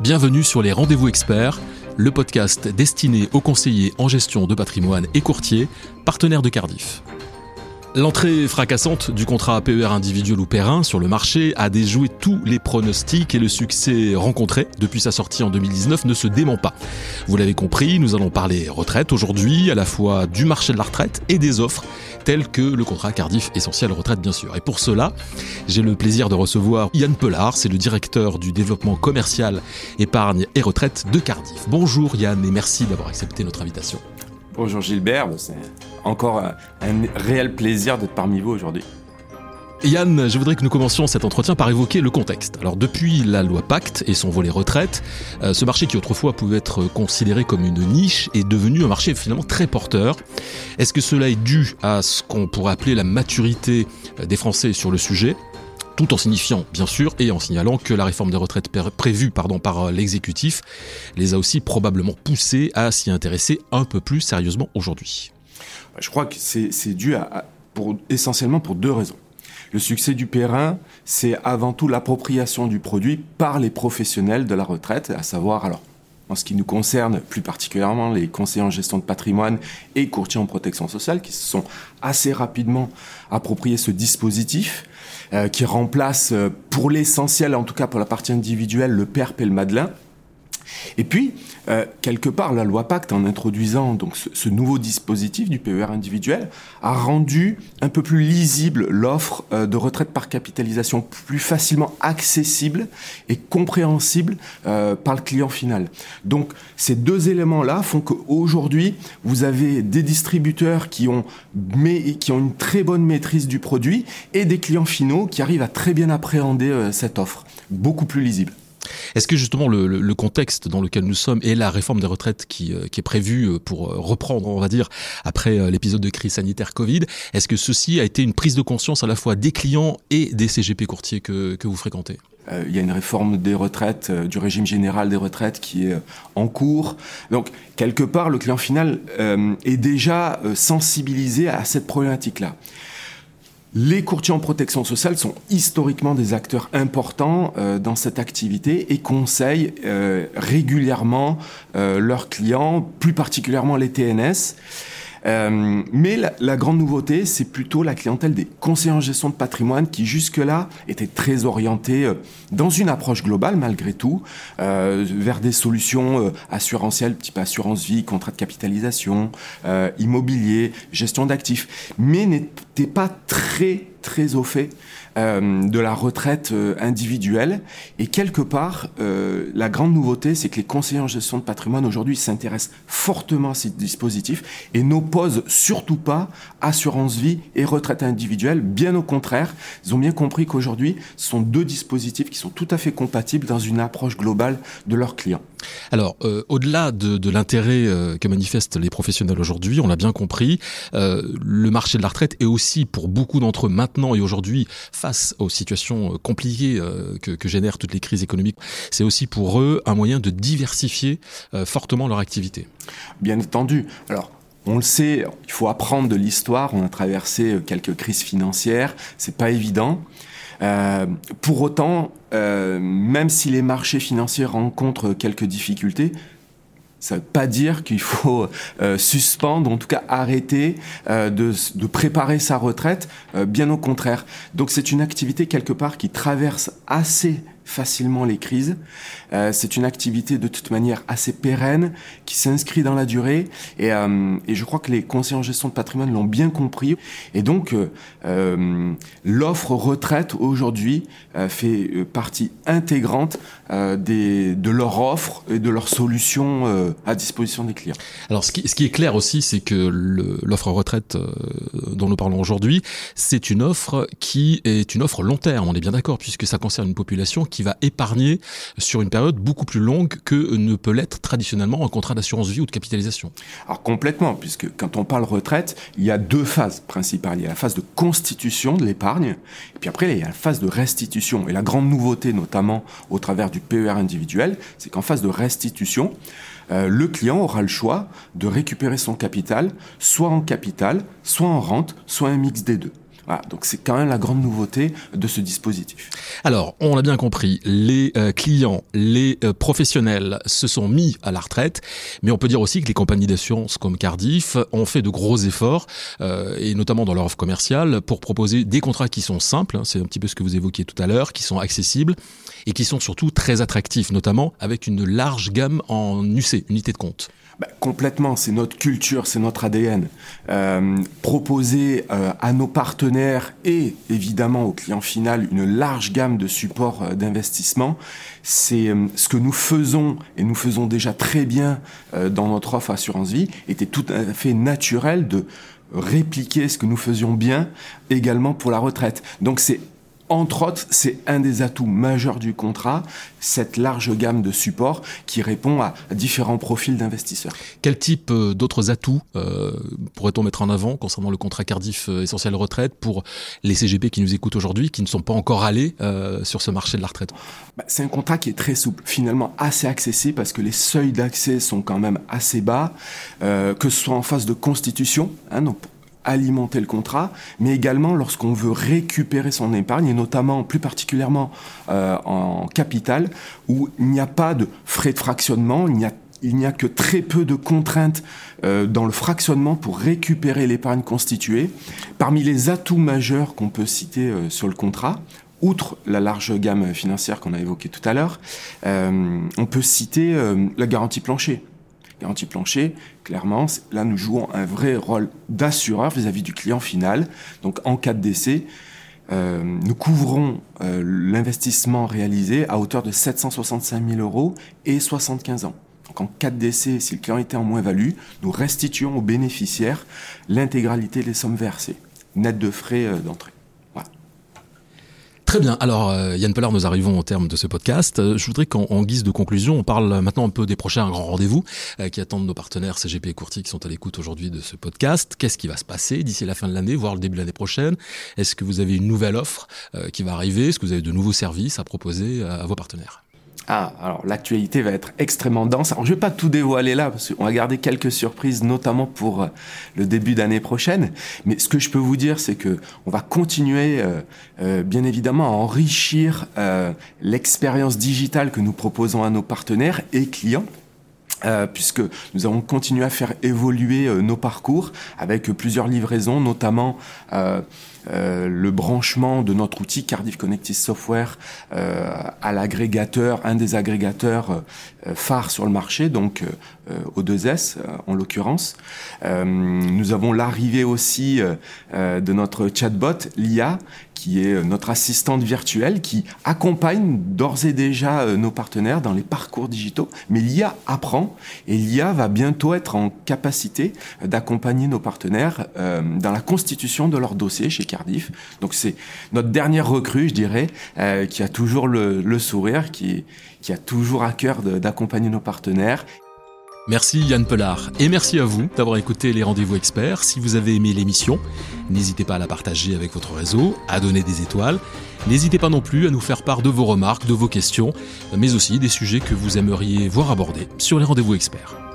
Bienvenue sur les Rendez-vous Experts, le podcast destiné aux conseillers en gestion de patrimoine et courtiers, partenaires de Cardiff. L'entrée fracassante du contrat PER individuel ou périn sur le marché a déjoué tous les pronostics et le succès rencontré depuis sa sortie en 2019 ne se dément pas. Vous l'avez compris, nous allons parler retraite aujourd'hui, à la fois du marché de la retraite et des offres telles que le contrat Cardiff Essentiel Retraite bien sûr. Et pour cela, j'ai le plaisir de recevoir Yann Pelard, c'est le directeur du développement commercial, épargne et retraite de Cardiff. Bonjour Yann et merci d'avoir accepté notre invitation. Bonjour Gilbert, c'est encore un réel plaisir d'être parmi vous aujourd'hui. Yann, je voudrais que nous commencions cet entretien par évoquer le contexte. Alors depuis la loi Pacte et son volet retraite, euh, ce marché qui autrefois pouvait être considéré comme une niche est devenu un marché finalement très porteur. Est-ce que cela est dû à ce qu'on pourrait appeler la maturité des Français sur le sujet? Tout en signifiant, bien sûr, et en signalant que la réforme des retraites prévue par euh, l'exécutif les a aussi probablement poussés à s'y intéresser un peu plus sérieusement aujourd'hui. Je crois que c'est dû à, essentiellement pour deux raisons. Le succès du Perrin, c'est avant tout l'appropriation du produit par les professionnels de la retraite, à savoir alors en ce qui nous concerne plus particulièrement les conseillers en gestion de patrimoine et courtiers en protection sociale qui se sont assez rapidement appropriés ce dispositif euh, qui remplace euh, pour l'essentiel, en tout cas pour la partie individuelle, le PERP et le Madelin. Et puis, euh, quelque part, la loi Pacte, en introduisant donc ce, nouveau dispositif du PER individuel, a rendu un peu plus lisible l'offre euh, de retraite par capitalisation, plus facilement accessible et compréhensible euh, par le client final. Donc, ces deux éléments-là font qu'aujourd'hui, vous avez des distributeurs qui ont, mais, qui ont une très bonne maîtrise du produit et des clients finaux qui arrivent à très bien appréhender cette offre, beaucoup plus lisible. Est-ce que justement le, contexte dans lequel nous sommes et la réforme des retraites qui, euh, est prévue euh, pour euh, reprendre, on va dire, après l'épisode de crise sanitaire Covid, est-ce que ceci a été une prise de conscience à la fois des clients et des CGP courtiers que vous fréquentez? Il y a une réforme des retraites, du régime général des retraites qui est en cours. Donc, quelque part, le client final est déjà sensibilisé à cette problématique-là. Les courtiers en protection sociale sont historiquement des acteurs importants euh, dans cette activité et conseillent euh, régulièrement euh, leurs clients, plus particulièrement les TNS. Euh, mais la, grande nouveauté, c'est plutôt la clientèle des conseillers en gestion de patrimoine qui jusque-là était très orientée euh, dans une approche globale malgré tout, euh, vers des solutions assurantielles type assurance vie, contrat de capitalisation, immobilier, gestion d'actifs, mais n'était pas très très au fait euh, de la retraite euh, individuelle. Et quelque part, euh, la grande nouveauté, c'est que les conseillers en gestion de patrimoine aujourd'hui s'intéressent fortement à ces dispositifs et n'opposent surtout pas assurance vie et retraite individuelle. Bien au contraire, ils ont bien compris qu'aujourd'hui, ce sont deux dispositifs qui sont tout à fait compatibles dans une approche globale de leurs clients. Alors, au-delà de, l'intérêt que manifestent les professionnels aujourd'hui, on l'a bien compris, le marché de la retraite est aussi pour beaucoup d'entre eux maintenant et aujourd'hui face aux situations euh, compliquées euh, que, que génèrent toutes les crises économiques, c'est aussi pour eux un moyen de diversifier euh, fortement leur activité. Bien entendu. Alors, on le sait, il faut apprendre de l'histoire. On a traversé quelques crises financières. C'est pas évident. Euh, pour autant, euh, même si les marchés financiers rencontrent quelques difficultés, ça ne veut pas dire qu'il faut euh, suspendre, en tout cas arrêter euh, de, de, préparer sa retraite, euh, bien au contraire. Donc c'est une activité quelque part qui traverse assez facilement les crises. Euh, c'est une activité de toute manière assez pérenne, qui s'inscrit dans la durée, et, euh, et, je crois que les conseillers en gestion de patrimoine l'ont bien compris. Et donc, euh, l'offre retraite aujourd'hui fait partie intégrante des, de leur offre et de leurs solutions à disposition des clients. Alors, ce qui, ce qui est clair aussi, c'est que l'offre retraite dont nous parlons aujourd'hui, c'est une offre qui est une offre long terme, on est bien d'accord, puisque ça concerne une population qui qui va épargner sur une période beaucoup plus longue que ne peut l'être traditionnellement un contrat d'assurance vie ou de capitalisation. Alors complètement, puisque quand on parle retraite, il y a deux phases principales. Il y a la phase de constitution de l'épargne, et puis après il y a la phase de restitution. Et la grande nouveauté, notamment au travers du PER individuel, c'est qu'en phase de restitution, euh, le client aura le choix de récupérer son capital, soit en capital, soit en rente, soit un mix des deux. Voilà, donc c'est quand même la grande nouveauté de ce dispositif. Alors, on l'a bien compris, les euh, clients, les euh, professionnels se sont mis à la retraite, mais on peut dire aussi que les compagnies d'assurance comme Cardiff ont fait de gros efforts, euh, et notamment dans leur offre commerciale, pour proposer des contrats qui sont simples, hein, c'est un petit peu ce que vous évoquiez tout à l'heure, qui sont accessibles et qui sont surtout très attractifs, notamment avec une large gamme en UC, unité de compte. Bah, complètement, c'est notre culture, c'est notre ADN. Euh, proposer euh, à nos partenaires et évidemment au client final une large gamme de supports euh, d'investissement, c'est euh, ce que nous faisons et nous faisons déjà très bien euh, dans notre offre assurance vie. Était tout à fait naturel de répliquer ce que nous faisions bien également pour la retraite. Donc c'est entre autres, c'est un des atouts majeurs du contrat, cette large gamme de supports qui répond à différents profils d'investisseurs. Quel type euh, d'autres atouts euh, pourrait-on mettre en avant concernant le contrat Cardiff euh, essentiel retraite pour les CGP qui nous écoutent aujourd'hui, qui ne sont pas encore allés euh, sur ce marché de la retraite? Bah, C'est un contrat qui est très souple, finalement assez accessible parce que les seuils d'accès sont quand même assez bas, euh, que ce soit en phase de constitution, hein, donc alimenter le contrat, mais également lorsqu'on veut récupérer son épargne, et notamment plus particulièrement euh, en capital, où il n'y a pas de frais de fractionnement, il n'y a que très peu de contraintes euh, dans le fractionnement pour récupérer l'épargne constituée. Parmi les atouts majeurs qu'on peut citer euh, sur le contrat, outre la large gamme financière qu'on a évoquée tout à l'heure, on peut citer la garantie plancher garantie plancher, clairement, là nous jouons un vrai rôle d'assureur vis-à-vis du client final. Donc en cas de décès, euh, nous couvrons euh, l'investissement réalisé à hauteur de 765 000 euros et 75 ans. Donc en cas de décès, si le client était en moins-value, nous restituons aux bénéficiaires l'intégralité des sommes versées, net de frais euh, d'entrée. Très bien. Alors, euh, Yann Pellard, nous arrivons au terme de ce podcast. Euh, je voudrais qu'en guise de conclusion, on parle maintenant un peu des prochains grands rendez-vous euh, qui attendent nos partenaires CGP et Courtier qui sont à l'écoute aujourd'hui de ce podcast. Qu'est-ce qui va se passer d'ici la fin de l'année, voire le début de l'année prochaine? Est-ce que vous avez une nouvelle offre qui va arriver? Est-ce que vous avez de nouveaux services à proposer à vos partenaires? Ah, alors l'actualité va être extrêmement dense. Alors je vais pas tout dévoiler là, parce qu'on va garder quelques surprises, notamment pour euh, le début d'année prochaine. Mais ce que je peux vous dire, c'est que on va continuer, euh, euh, bien évidemment, à enrichir l'expérience digitale que nous proposons à nos partenaires et clients. Puisque nous avons continué à faire évoluer nos parcours avec plusieurs livraisons, notamment euh, euh, le branchement de notre outil Cardiff Connected Software euh, à l'agrégateur, un des agrégateurs euh, phares sur le marché, donc O2S en l'occurrence. nous avons l'arrivée aussi de notre chatbot, l'IA, qui est notre assistante virtuelle qui accompagne d'ores et déjà nos partenaires dans les parcours digitaux. Mais l'IA apprend et l'IA va bientôt être en capacité d'accompagner nos partenaires dans la constitution de leur dossier chez Donc c'est notre dernière recrue, je dirais, euh, qui a toujours le, le sourire, qui, qui, a toujours à cœur d'accompagner nos partenaires. Merci Yann Pelard et merci à vous d'avoir écouté les rendez-vous experts. Si vous avez aimé l'émission, n'hésitez pas à la partager avec votre réseau, à donner des étoiles. N'hésitez pas non plus à nous faire part de vos remarques, de vos questions, mais aussi des sujets que vous aimeriez voir abordés sur les rendez-vous experts.